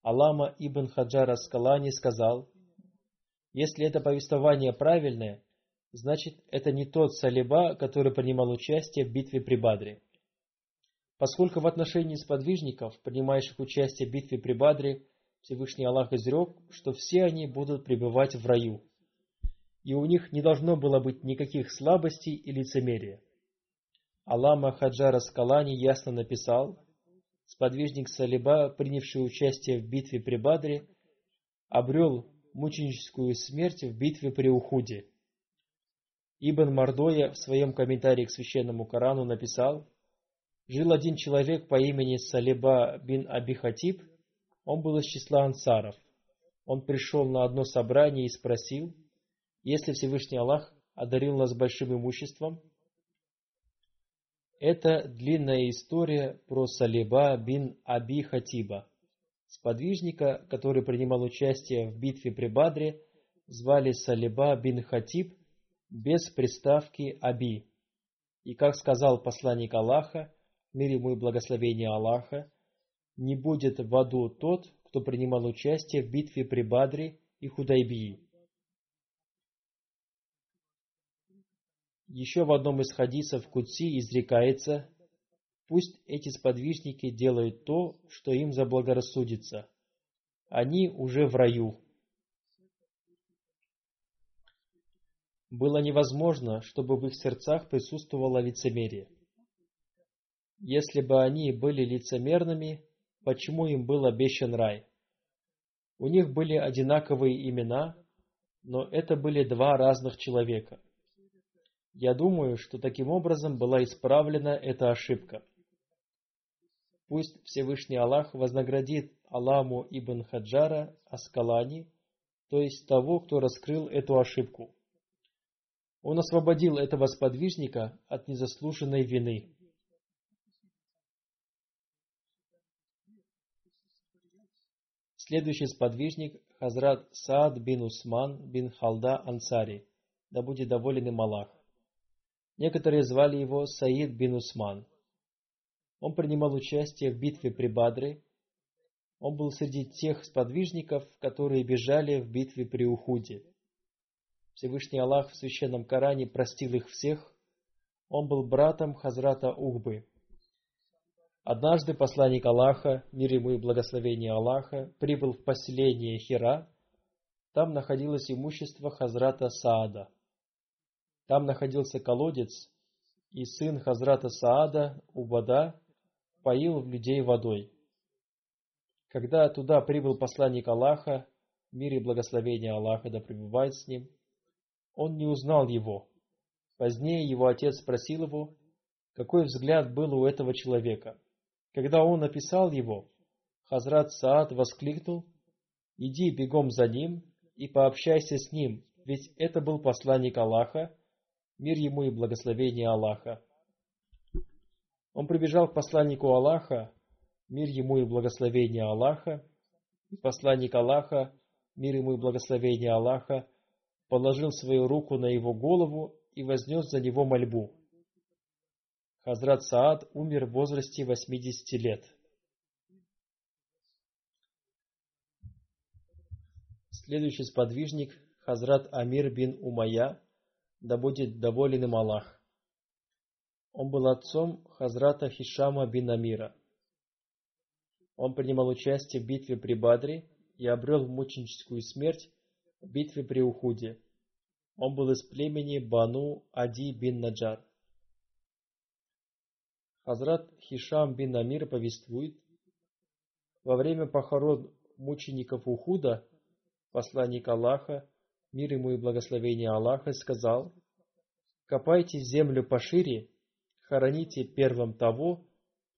Алама ибн Хаджар Аскалани сказал, если это повествование правильное, значит это не тот Салиба, который принимал участие в битве при Бадре. Поскольку в отношении сподвижников, принимающих участие в битве при Бадре, Всевышний Аллах изрек, что все они будут пребывать в раю, и у них не должно было быть никаких слабостей и лицемерия. Аллама Хаджара Скалани ясно написал, сподвижник Салиба, принявший участие в битве при Бадре, обрел мученическую смерть в битве при Ухуде. Ибн Мардоя в своем комментарии к священному Корану написал, «Жил один человек по имени Салиба бин Абихатиб, он был из числа ансаров. Он пришел на одно собрание и спросил, если Всевышний Аллах одарил нас большим имуществом, это длинная история про Салиба бин Аби Хатиба. Сподвижника, который принимал участие в битве при Бадре, звали Салиба бин Хатиб без приставки Аби. И как сказал посланник Аллаха, мир ему и благословение Аллаха, не будет в аду тот, кто принимал участие в битве при Бадре и Худайбии. Еще в одном из хадисов Кутси изрекается, Пусть эти сподвижники делают то, что им заблагорассудится. Они уже в раю. Было невозможно, чтобы в их сердцах присутствовало лицемерие. Если бы они были лицемерными, почему им был обещан рай? У них были одинаковые имена, но это были два разных человека. Я думаю, что таким образом была исправлена эта ошибка. Пусть Всевышний Аллах вознаградит Аламу ибн Хаджара Аскалани, то есть того, кто раскрыл эту ошибку. Он освободил этого сподвижника от незаслуженной вины. Следующий сподвижник – Хазрат Саад бин Усман бин Халда Ансари, да будет доволен им Аллах. Некоторые звали его Саид бин Усман. Он принимал участие в битве при Бадре. Он был среди тех сподвижников, которые бежали в битве при Ухуде. Всевышний Аллах в Священном Коране простил их всех. Он был братом Хазрата Ухбы. Однажды посланник Аллаха, мир ему и благословение Аллаха, прибыл в поселение Хира. Там находилось имущество Хазрата Саада. Там находился колодец, и сын Хазрата Саада, Убада, поил людей водой. Когда туда прибыл посланник Аллаха, мир и благословение Аллаха да пребывает с ним, он не узнал его. Позднее его отец спросил его, какой взгляд был у этого человека. Когда он написал его, Хазрат Саад воскликнул, «Иди бегом за ним и пообщайся с ним, ведь это был посланник Аллаха, мир ему и благословение Аллаха». Он прибежал к посланнику Аллаха, мир ему и благословение Аллаха, и посланник Аллаха, мир ему и благословение Аллаха, положил свою руку на его голову и вознес за него мольбу. Хазрат Саад умер в возрасте 80 лет. Следующий сподвижник Хазрат Амир бин Умая, да будет доволен им Аллах. Он был отцом Хазрата Хишама бин Амира. Он принимал участие в битве при Бадре и обрел мученическую смерть в битве при Ухуде. Он был из племени Бану Ади бин Наджар. Хазрат Хишам бин Амир повествует, во время похорон мучеников Ухуда посланник Аллаха, мир ему и благословение Аллаха, сказал, «Копайте землю пошире, хороните первым того,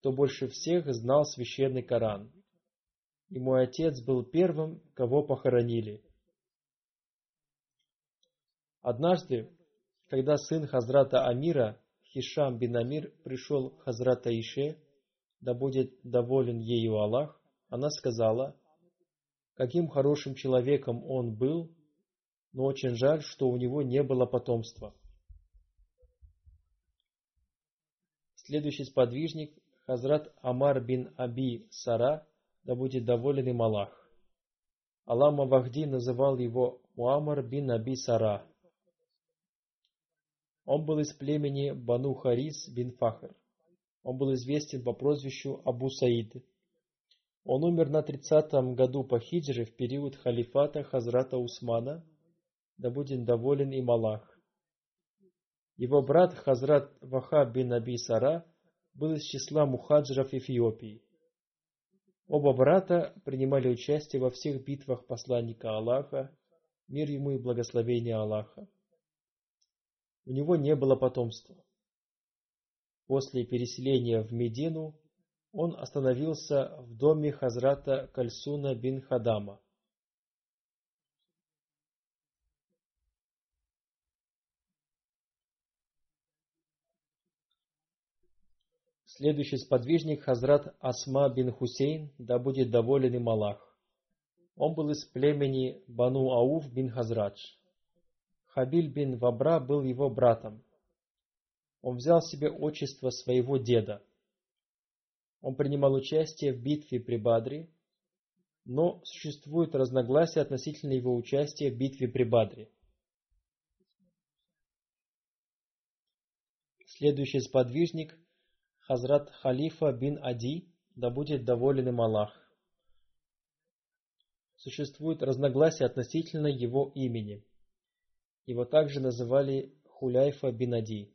кто больше всех знал священный Коран. И мой отец был первым, кого похоронили». Однажды, когда сын Хазрата Амира Хишам бин Амир пришел к Хазрат Аише, да будет доволен ею Аллах, она сказала, каким хорошим человеком он был, но очень жаль, что у него не было потомства. Следующий сподвижник – Хазрат Амар бин Аби Сара, да будет доволен им Аллах. Аллама Вахди называл его Муамар бин Аби Сара – он был из племени Бану Харис бин Фахр. Он был известен по прозвищу Абу Саид. Он умер на 30-м году по хиджре в период халифата Хазрата Усмана, да будет доволен им Аллах. Его брат Хазрат Вахаб бин Аби Сара был из числа мухаджиров Эфиопии. Оба брата принимали участие во всех битвах посланника Аллаха, мир ему и благословение Аллаха у него не было потомства. После переселения в Медину он остановился в доме Хазрата Кальсуна бин Хадама. Следующий сподвижник Хазрат Асма бин Хусейн, да будет доволен им Аллах. Он был из племени Бану Ауф бин Хазрадж. Хабиль бин Вабра был его братом. Он взял себе отчество своего деда. Он принимал участие в битве при Бадре, но существует разногласия относительно его участия в битве при Бадре. Следующий сподвижник – Хазрат Халифа бин Ади, да будет доволен им Аллах. Существует разногласия относительно его имени – его также называли Хуляйфа бин Ади.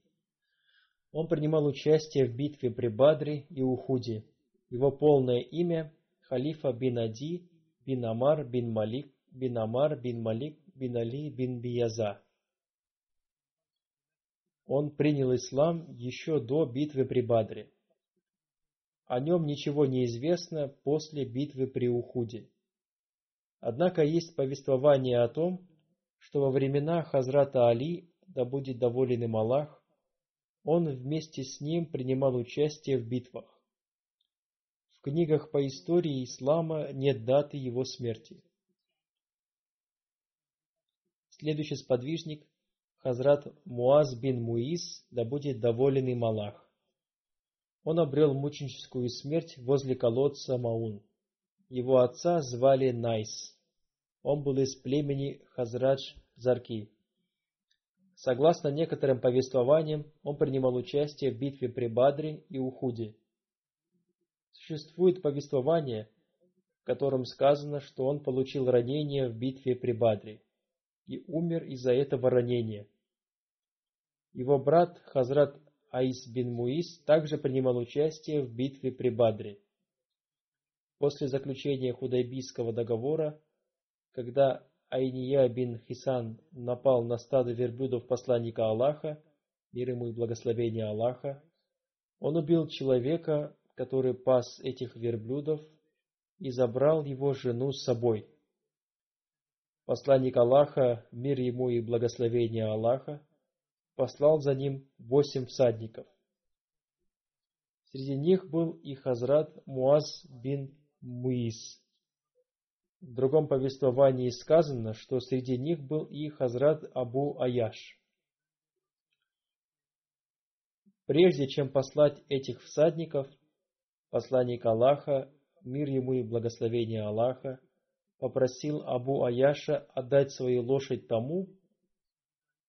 Он принимал участие в битве при Бадре и Ухуде. Его полное имя – Халифа бин Ади, бин Амар, бин Малик, бин Амар, бин Малик, бин Али, бин Бияза. Он принял ислам еще до битвы при Бадре. О нем ничего не известно после битвы при Ухуде. Однако есть повествование о том, что во времена Хазрата Али, да будет доволен им Аллах, он вместе с ним принимал участие в битвах. В книгах по истории ислама нет даты его смерти. Следующий сподвижник – Хазрат Муаз бин Муиз, да будет доволен им Аллах. Он обрел мученическую смерть возле колодца Маун. Его отца звали Найс. Он был из племени Хазрадж Зарки. Согласно некоторым повествованиям, он принимал участие в битве при Бадре и Ухуде. Существует повествование, в котором сказано, что он получил ранение в битве при Бадре и умер из-за этого ранения. Его брат Хазрат Аис бин Муис также принимал участие в битве при Бадре. После заключения Худайбийского договора, когда Айния бин Хисан напал на стадо верблюдов посланника Аллаха, мир ему и благословение Аллаха, он убил человека, который пас этих верблюдов, и забрал его жену с собой. Посланник Аллаха, мир ему и благословение Аллаха, послал за ним восемь всадников. Среди них был и Хазрат Муаз бин Муис. В другом повествовании сказано, что среди них был и Хазрат Абу Аяш. Прежде чем послать этих всадников, посланник Аллаха, мир ему и благословение Аллаха, попросил Абу Аяша отдать свою лошадь тому,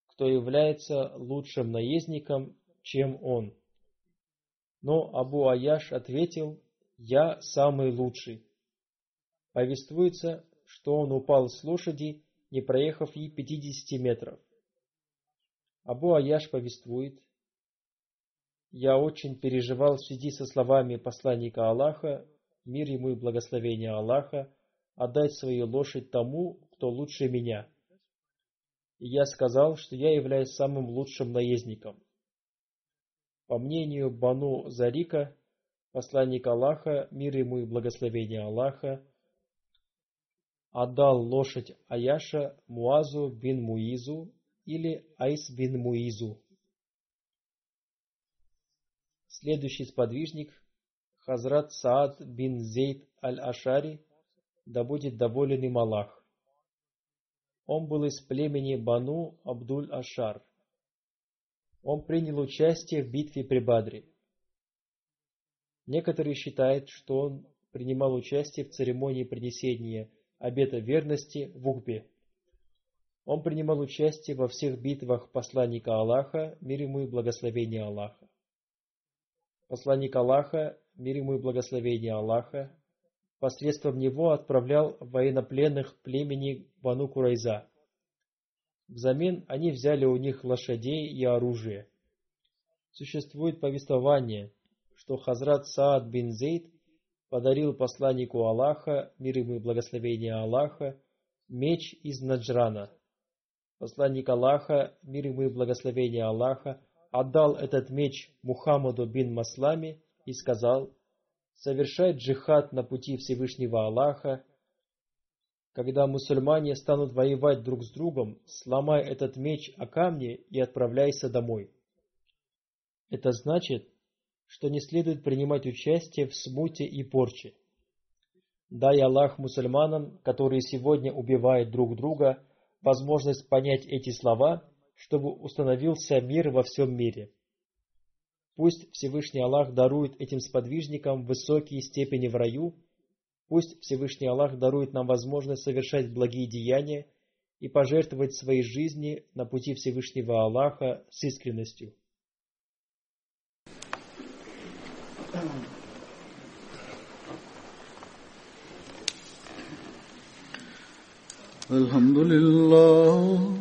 кто является лучшим наездником, чем он. Но Абу Аяш ответил, «Я самый лучший». Повествуется, что он упал с лошади, не проехав ей 50 метров. Абу Аяш повествует, «Я очень переживал в связи со словами посланника Аллаха, мир ему и благословение Аллаха, отдать свою лошадь тому, кто лучше меня. И я сказал, что я являюсь самым лучшим наездником. По мнению Бану Зарика, посланник Аллаха, мир ему и благословение Аллаха, отдал лошадь Аяша Муазу бин Муизу или Айс бин Муизу. Следующий сподвижник Хазрат Саад бин Зейд аль-Ашари, да будет доволен им Аллах. Он был из племени Бану Абдуль-Ашар. Он принял участие в битве при Бадре. Некоторые считают, что он принимал участие в церемонии принесения обета верности в Ухбе. Он принимал участие во всех битвах посланника Аллаха, мир ему и благословение Аллаха. Посланник Аллаха, мир ему и благословение Аллаха, посредством него отправлял военнопленных племени Бану Курайза. Взамен они взяли у них лошадей и оружие. Существует повествование, что Хазрат Саад бин Зейд подарил посланнику Аллаха, мир ему и благословение Аллаха, меч из Наджрана. Посланник Аллаха, мир ему и благословение Аллаха, отдал этот меч Мухаммаду бин Маслами и сказал, «Совершай джихад на пути Всевышнего Аллаха. Когда мусульмане станут воевать друг с другом, сломай этот меч о камни и отправляйся домой». Это значит, что не следует принимать участие в смуте и порче. Дай Аллах мусульманам, которые сегодня убивают друг друга, возможность понять эти слова, чтобы установился мир во всем мире. Пусть Всевышний Аллах дарует этим сподвижникам высокие степени в раю, пусть Всевышний Аллах дарует нам возможность совершать благие деяния и пожертвовать своей жизни на пути Всевышнего Аллаха с искренностью. الحمد لله